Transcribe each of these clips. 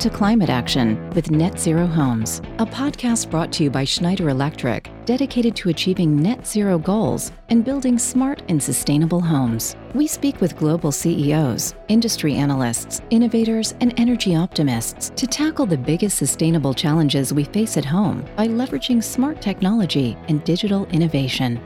to Climate Action with Net Zero Homes, a podcast brought to you by Schneider Electric, dedicated to achieving net zero goals and building smart and sustainable homes. We speak with global CEOs, industry analysts, innovators, and energy optimists to tackle the biggest sustainable challenges we face at home by leveraging smart technology and digital innovation.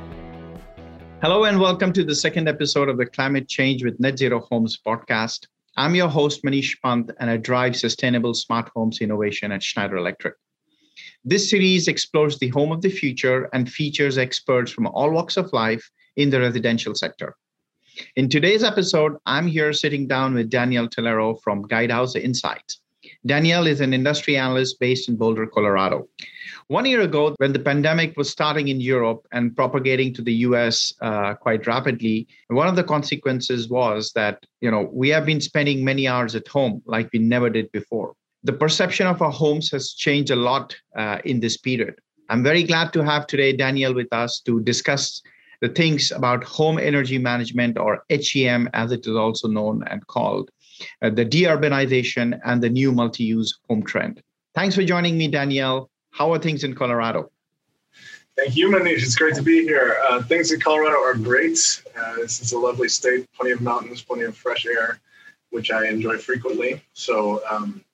Hello, and welcome to the second episode of the Climate Change with Net Zero Homes podcast. I'm your host, Manish Pant, and I drive sustainable smart homes innovation at Schneider Electric. This series explores the home of the future and features experts from all walks of life in the residential sector. In today's episode, I'm here sitting down with Danielle Tellero from Guidehouse Insights. Danielle is an industry analyst based in Boulder, Colorado. One year ago, when the pandemic was starting in Europe and propagating to the US uh, quite rapidly, one of the consequences was that you know we have been spending many hours at home like we never did before. The perception of our homes has changed a lot uh, in this period. I'm very glad to have today Danielle with us to discuss the things about home energy management or HEM as it is also known and called, uh, the deurbanization and the new multi-use home trend. Thanks for joining me, Danielle. How are things in Colorado? Thank you, Manish. It's great to be here. Uh, things in Colorado are great. Uh, this is a lovely state, plenty of mountains, plenty of fresh air, which I enjoy frequently. So, um,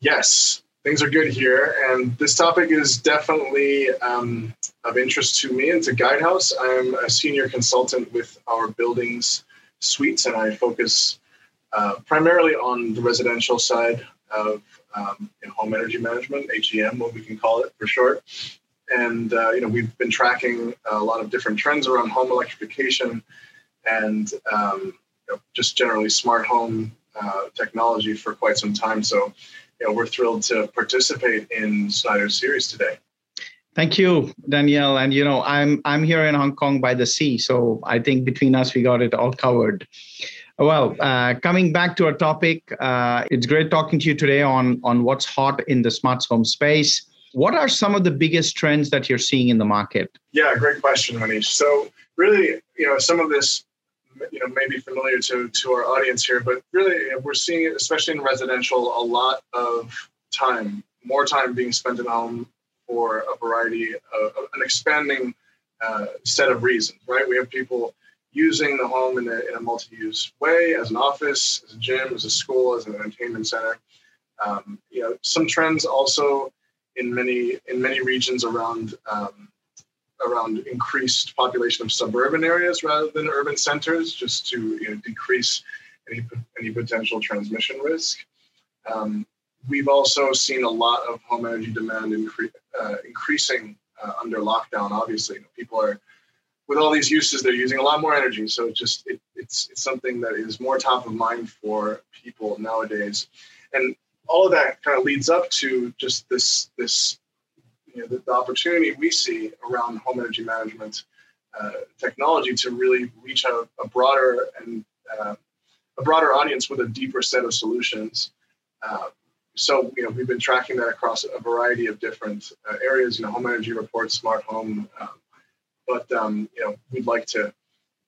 yes, things are good here. And this topic is definitely um, of interest to me and to Guidehouse. I'm a senior consultant with our buildings suites, and I focus uh, primarily on the residential side of um, in home energy management, HEM, what we can call it for short. And uh, you know, we've been tracking a lot of different trends around home electrification and um, you know, just generally smart home uh, technology for quite some time. So, you know, we're thrilled to participate in Schneider's series today. Thank you, Danielle. And you know, I'm I'm here in Hong Kong by the sea, so I think between us we got it all covered. Well, uh, coming back to our topic, uh, it's great talking to you today on, on what's hot in the smart home space. What are some of the biggest trends that you're seeing in the market? Yeah, great question, Manish. So, really, you know, some of this, you know, may be familiar to to our audience here, but really, we're seeing it, especially in residential, a lot of time, more time being spent at home for a variety of an expanding uh, set of reasons. Right? We have people using the home in a, in a multi-use way as an office, as a gym, as a school, as an entertainment center. Um, you know, some trends also in many in many regions around um, around increased population of suburban areas rather than urban centers, just to you know, decrease any any potential transmission risk. Um, we've also seen a lot of home energy demand incre- uh, increasing uh, under lockdown. Obviously, people are with all these uses, they're using a lot more energy. So it just it, it's it's something that is more top of mind for people nowadays, and all of that kind of leads up to just this this you know the, the opportunity we see around home energy management uh, technology to really reach a, a broader and uh, a broader audience with a deeper set of solutions. Uh, so you know we've been tracking that across a variety of different uh, areas. You know, home energy reports, smart home, um, but um, you know we'd like to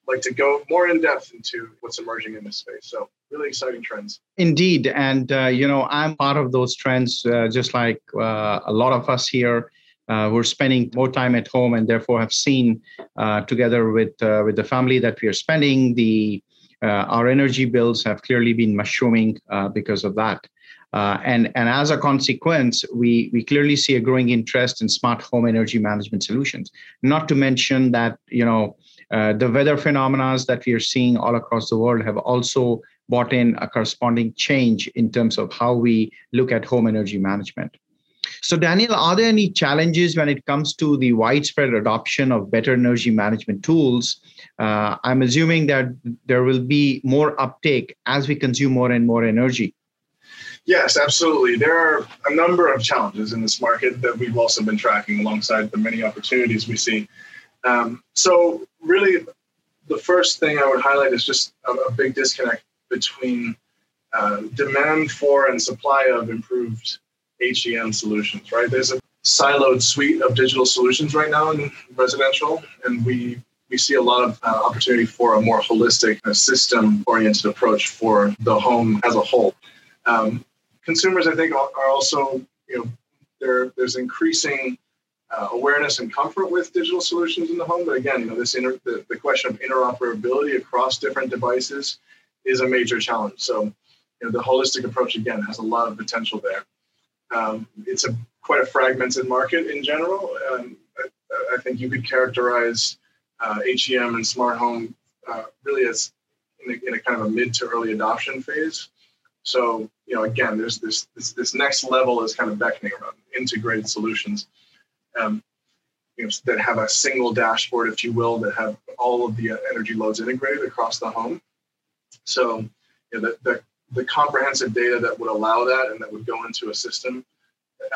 like to go more in depth into what's emerging in this space. So really exciting trends. Indeed, and uh, you know I'm part of those trends, uh, just like uh, a lot of us here. Uh, we're spending more time at home, and therefore have seen uh, together with uh, with the family that we are spending the our energy bills have clearly been mushrooming because of that. Uh, and, and as a consequence, we, we clearly see a growing interest in smart home energy management solutions. Not to mention that, you know, uh, the weather phenomena that we are seeing all across the world have also brought in a corresponding change in terms of how we look at home energy management. So, Daniel, are there any challenges when it comes to the widespread adoption of better energy management tools? Uh, I'm assuming that there will be more uptake as we consume more and more energy. Yes, absolutely. There are a number of challenges in this market that we've also been tracking alongside the many opportunities we see. Um, so, really, the first thing I would highlight is just a, a big disconnect between uh, demand for and supply of improved HEM solutions, right? There's a siloed suite of digital solutions right now in residential, and we we see a lot of uh, opportunity for a more holistic, uh, system-oriented approach for the home as a whole. Um, consumers, I think, are also you know there there's increasing uh, awareness and comfort with digital solutions in the home. But again, you know, this inter- the, the question of interoperability across different devices is a major challenge. So, you know, the holistic approach again has a lot of potential there. Um, it's a quite a fragmented market in general. Um, I, I, think you could characterize uh, HEM and smart home uh, really as in a, in a, kind of a mid to early adoption phase. So, you know, again, there's this this, this next level is kind of beckoning around integrated solutions um, you know, that have a single dashboard, if you will, that have all of the energy loads integrated across the home. So, you know, the, the, the comprehensive data that would allow that and that would go into a system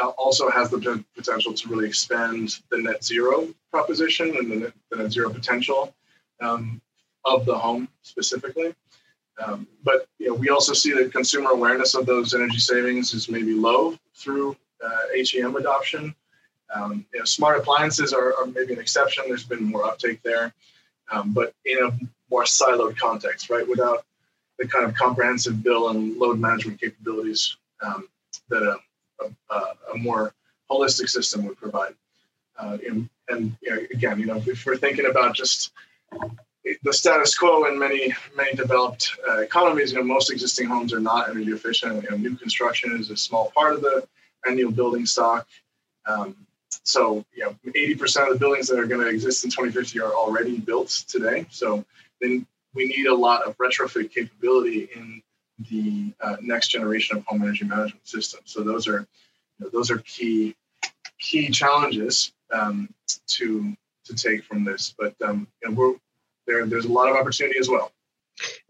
uh, also has the potential to really expand the net zero proposition and the net, the net zero potential um, of the home specifically. Um, but you know, we also see that consumer awareness of those energy savings is maybe low through uh, HEM adoption. Um, you know, smart appliances are, are, maybe an exception. There's been more uptake there, um, but in a more siloed context, right? Without the kind of comprehensive bill and load management capabilities um, that a, a, a, more holistic system would provide. Uh, and, and you know, again, you know, if we're thinking about just the status quo in many many developed uh, economies, you know, most existing homes are not energy efficient. You know, new construction is a small part of the annual building stock. Um, so, you know, 80% of the buildings that are going to exist in 2050 are already built today. So then we need a lot of retrofit capability in the uh, next generation of home energy management systems. So those are you know, those are key key challenges um, to to take from this. But um, you know, we're there. There's a lot of opportunity as well.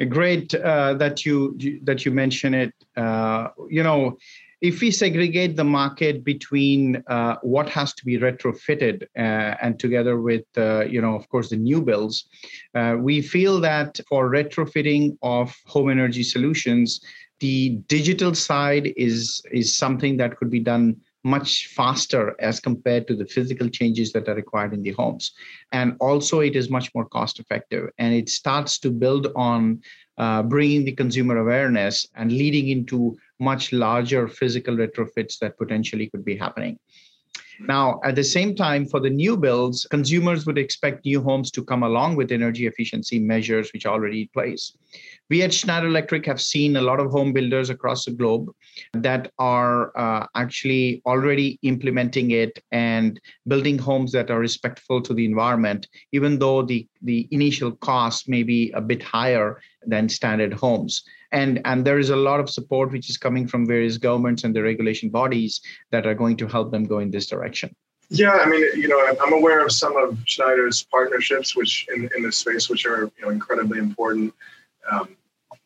Great uh, that you that you mention it. Uh, you know, if we segregate the market between uh, what has to be retrofitted uh, and together with, uh, you know, of course, the new builds, uh, we feel that for retrofitting of home energy solutions, the digital side is is something that could be done much faster as compared to the physical changes that are required in the homes. And also, it is much more cost effective and it starts to build on uh, bringing the consumer awareness and leading into much larger physical retrofits that potentially could be happening. Now, at the same time, for the new builds, consumers would expect new homes to come along with energy efficiency measures which are already in place. We at Schneider Electric have seen a lot of home builders across the globe that are uh, actually already implementing it and building homes that are respectful to the environment, even though the, the initial cost may be a bit higher than standard homes and and there is a lot of support which is coming from various governments and the regulation bodies that are going to help them go in this direction. Yeah i mean you know i'm aware of some of schneider's partnerships which in, in this space which are you know incredibly important um,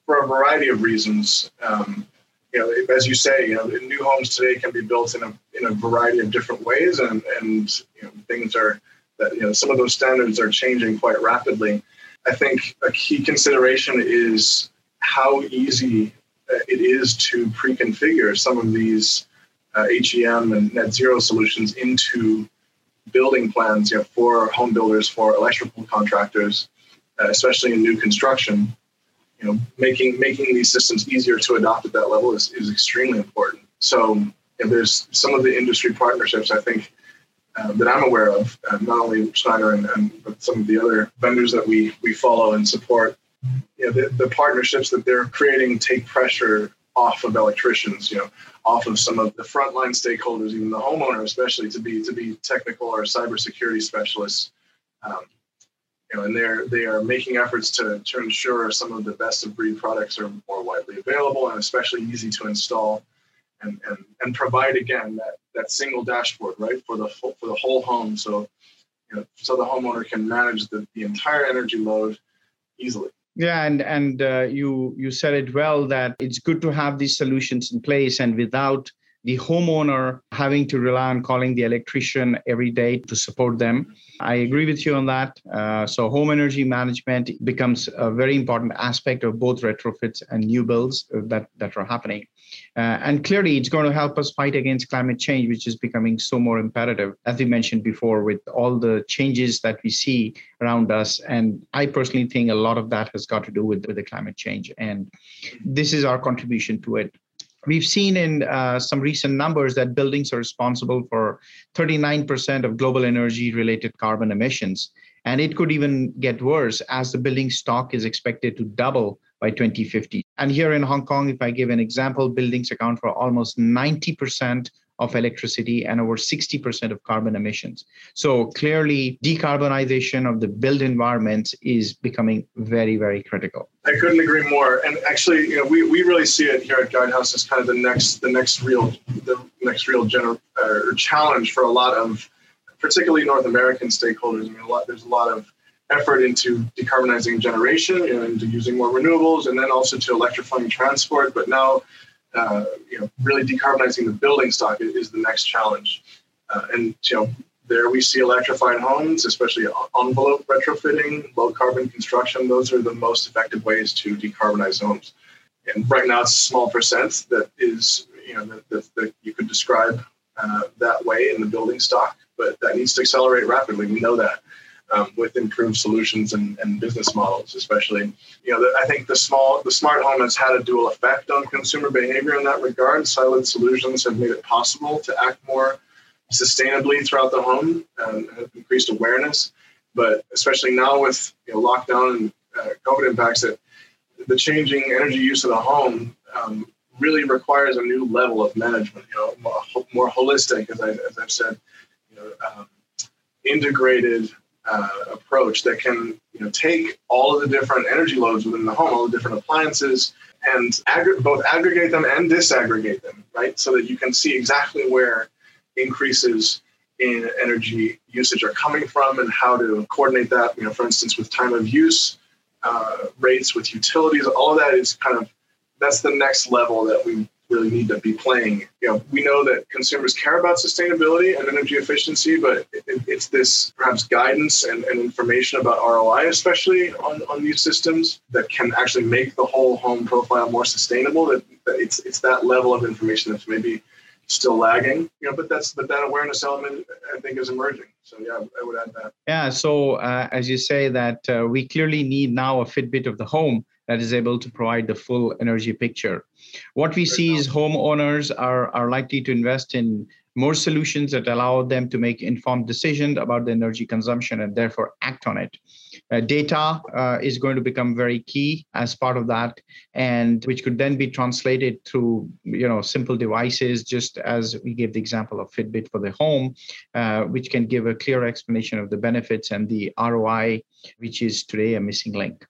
for a variety of reasons. Um, you know as you say you know new homes today can be built in a in a variety of different ways and and you know things are that you know some of those standards are changing quite rapidly. I think a key consideration is how easy uh, it is to pre-configure some of these uh, HEM and net zero solutions into building plans you know, for home builders, for electrical contractors, uh, especially in new construction. You know, making making these systems easier to adopt at that level is, is extremely important. So there's some of the industry partnerships I think uh, that I'm aware of, uh, not only Schneider and, and but some of the other vendors that we we follow and support you know, the, the partnerships that they're creating take pressure off of electricians, you know, off of some of the frontline stakeholders, even the homeowner, especially to be to be technical or cybersecurity specialists. Um, you know, and they're they are making efforts to to ensure some of the best of breed products are more widely available and especially easy to install, and and and provide again that that single dashboard right for the for the whole home, so you know, so the homeowner can manage the, the entire energy load easily. Yeah, and and uh, you you said it well that it's good to have these solutions in place, and without the homeowner having to rely on calling the electrician every day to support them. I agree with you on that. Uh, so, home energy management becomes a very important aspect of both retrofits and new builds that, that are happening. Uh, and clearly, it's going to help us fight against climate change, which is becoming so more imperative, as we mentioned before, with all the changes that we see around us. And I personally think a lot of that has got to do with, with the climate change. And this is our contribution to it We've seen in uh, some recent numbers that buildings are responsible for 39% of global energy related carbon emissions. And it could even get worse as the building stock is expected to double by 2050. And here in Hong Kong, if I give an example, buildings account for almost 90% of electricity and over 60% of carbon emissions. So clearly, decarbonization of the built environment is becoming very, very critical. I couldn't agree more. And actually, you know, we, we really see it here at Guidehouse as kind of the next the next real the next real gener- uh, challenge for a lot of particularly North American stakeholders. I mean, a lot, there's a lot of effort into decarbonizing generation and using more renewables, and then also to electrifying transport. But now, uh, you know, really decarbonizing the building stock is, the next challenge. Uh, and you know, there we see electrified homes, especially envelope retrofitting, low carbon construction. Those are the most effective ways to decarbonize homes. And right now, it's a small percent that is, you know, that, that, that you could describe uh, that way in the building stock but that needs to accelerate rapidly. We know that um, with improved solutions and, and, business models, especially. You know, the, I think the small, the smart home has had a dual effect on consumer behavior in that regard. Silent solutions have made it possible to act more sustainably throughout the home and have increased awareness. But especially now with you know, lockdown and uh, COVID impacts, that the changing energy use of the home um, really requires a new level of management. You know, more, more holistic, as, I, as I've said um, integrated uh, approach that can you know take all of the different energy loads within the home, all the different appliances, and aggr- both aggregate them and disaggregate them, right? So that you can see exactly where increases in energy usage are coming from and how to coordinate that. You know, for instance, with time of use uh, rates, with utilities, all of that is kind of that's the next level that we really need to be playing. You know, we know that consumers care about sustainability and energy efficiency, but it, it's this perhaps guidance and, and, information about ROI, especially on, on these systems, that can actually make the whole home profile more sustainable. That, that it's it's that level of information that's maybe still lagging. You know, but that's but that awareness element I think is emerging. So yeah, I would add that. Yeah. So uh, as you say that uh, we clearly need now a Fitbit of the home that is able to provide the full energy picture. What we see is homeowners are, are likely to invest in more solutions that allow them to make informed decisions about the energy consumption and therefore act on it. Uh, data uh, is going to become very key as part of that, and which could then be translated through you know simple devices, just as we gave the example of Fitbit for the home, uh, which can give a clear explanation of the benefits and the ROI, which is today a missing link.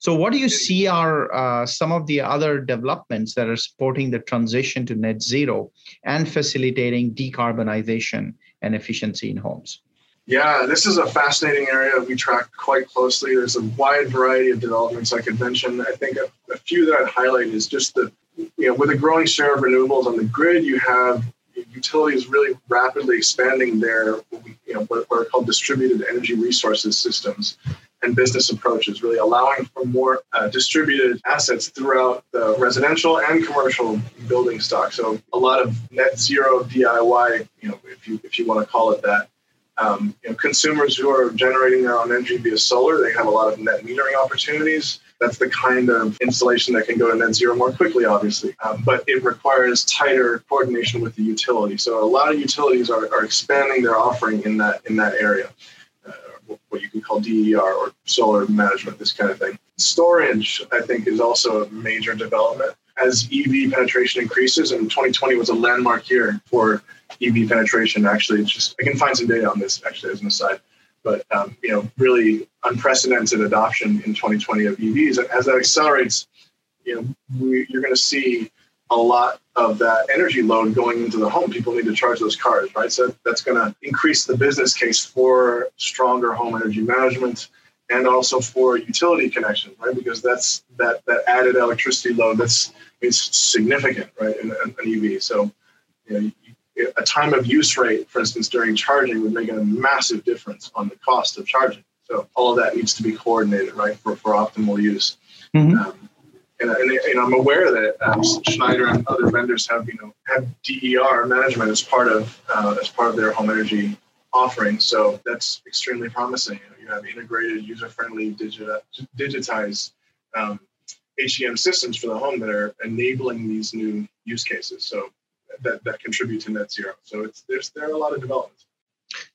So, what do you see are uh, some of the other developments that are supporting the transition to net zero and facilitating decarbonization and efficiency in homes? Yeah, this is a fascinating area we track quite closely. There's a wide variety of developments I could mention. I think a, a few that I'd highlight is just the, you know, with a growing share of renewables on the grid, you have utilities really rapidly expanding their, you know, what, what are called distributed energy resources systems and business approaches, really allowing for more uh, distributed assets throughout the residential and commercial building stock. So a lot of net zero DIY, you know, if you if you want to call it that. Um, you know, consumers who are generating their own energy via solar, they have a lot of net metering opportunities. That's the kind of installation that can go to net zero more quickly, obviously. Um, but it requires tighter coordination with the utility. So a lot of utilities are, are expanding their offering in that in that area what you can call DER or solar management, this kind of thing. Storage, I think, is also a major development. As EV penetration increases, and 2020 was a landmark year for EV penetration. Actually, just I can find some data on this actually as an aside, but um, you know, really unprecedented adoption in 2020 of EVs. As that accelerates, you know, we, you're going to see a lot of that energy load going into the home. People need to charge those cars, right? So that's going to increase the business case for stronger home energy management and also for utility connection, right? Because that's that that added electricity load that's is significant, right, in an EV. So, you know, a time of use rate, for instance, during charging would make a massive difference on the cost of charging. So all of that needs to be coordinated, right, for, for optimal use. Mm-hmm. Um, and, and, and, I'm aware that um, Schneider and other vendors have you know have DER management as part of uh, as part of their home energy offering. So that's extremely promising. You, have integrated, user-friendly, digitized um, HEM systems for the home that are enabling these new use cases. So that, that contribute to net zero. So it's there's there are a lot of developments.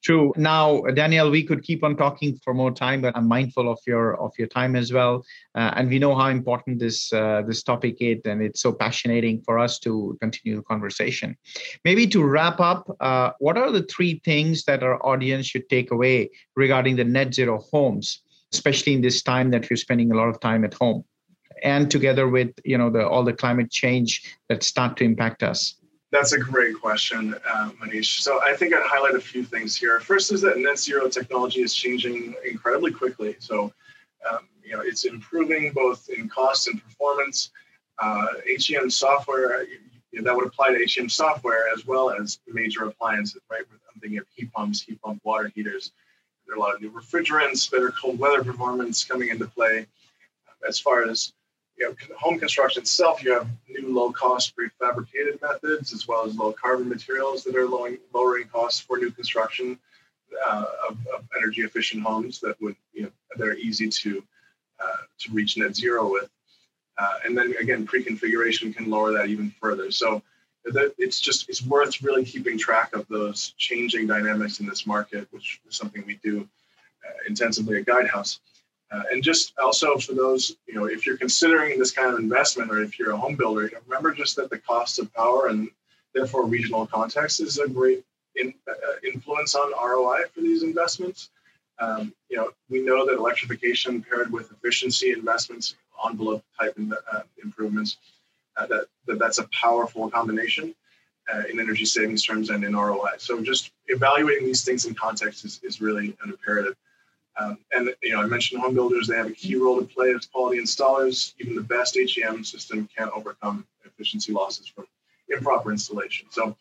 True. Now, Danielle, we could keep on talking for more time, but I'm mindful of your of your time as well, uh, and we know how important this uh, this topic is, and it's so passionating for us to continue the conversation. Maybe to wrap up, uh, what are the three things that our audience should take away regarding the net zero homes, especially in this time that we're spending a lot of time at home, and together with you know the all the climate change that start to impact us. That's a great question, uh, Manish. So I think I'd highlight a few things here. First is that net zero technology is changing incredibly quickly. So um, you know it's improving both in cost and performance. Uh, HEM software you know, that would apply to HEM software as well as major appliances, right? I'm thinking of heat pumps, heat pump water heaters. There are a lot of new refrigerants, better cold weather performance coming into play. As far as you know, home construction itself, you have new low-cost prefabricated methods as well as low-carbon materials that are lowering, lowering costs for new construction uh, of, of energy-efficient homes that would you know that are easy to uh, to reach net zero with. Uh, and then again, pre-configuration can lower that even further. So that it's just it's worth really keeping track of those changing dynamics in this market, which is something we do uh, intensively at Guidehouse. Uh, and just also for those, you know, if you're considering this kind of investment or if you're a home builder, you know, remember just that the cost of power and therefore regional context is a great in, uh, influence on ROI for these investments. Um, you know, we know that electrification paired with efficiency investments, envelope type in, uh, improvements, uh, that, that that's a powerful combination uh, in energy savings terms and in ROI. So just evaluating these things in context is, is really an imperative. Um, and you know, I mentioned home builders; they have a key role to play as quality installers. Even the best HEM system can't overcome efficiency losses from improper installation. So,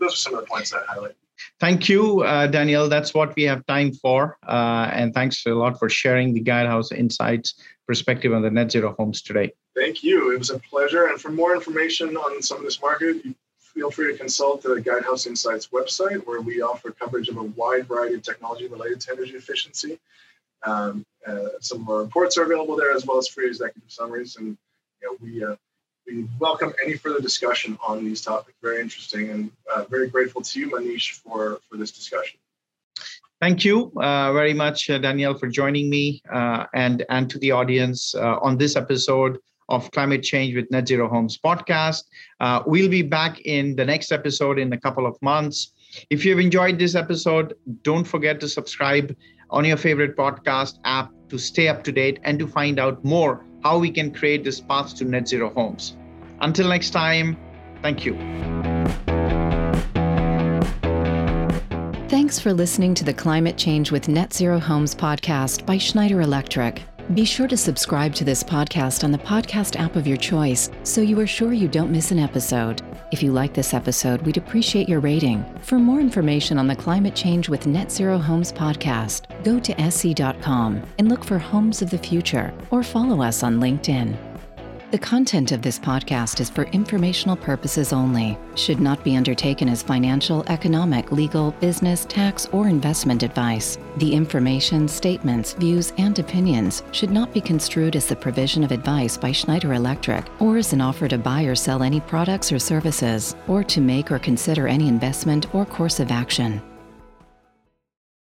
those are some of the points I highlight. Thank you, uh, Danielle. That's what we have time for. Uh, and thanks a lot for sharing the Guidehouse Insights perspective on the net zero homes today. Thank you. It was a pleasure. And for more information on some of this market, you feel free to consult the Guidehouse Insights website, where we offer coverage of a wide variety of technology related to energy efficiency. Um, uh, some of our reports are available there, as well as free executive summaries. And you know, we uh, we welcome any further discussion on these topics. Very interesting, and uh, very grateful to you, Manish, for for this discussion. Thank you uh, very much, uh, Danielle, for joining me, uh, and and to the audience on this episode of Climate Change with Net Zero Homes podcast. Uh, we'll be back in the next episode in a couple of months. If you've enjoyed this episode, don't forget to subscribe on your favorite podcast app to stay up to date and to find out more how we can create this path to net zero homes. Until next time, thank you. Thanks for listening to the Climate Change with Net Zero Homes podcast by Schneider Electric. Be sure to subscribe to this podcast on the podcast app of your choice so you are sure you don't miss an episode. If you like this episode, we'd appreciate your rating. For more information on the Climate Change with Net Zero Homes podcast, go to se.com and look for Homes of the Future or follow us on LinkedIn. The content of this podcast is for informational purposes only, should not be undertaken as financial, economic, legal, business, tax, or investment advice. The information, statements, views, and opinions should not be construed as the provision of advice by Schneider Electric or as an offer to buy or sell any products or services, or to make or consider any investment or course of action.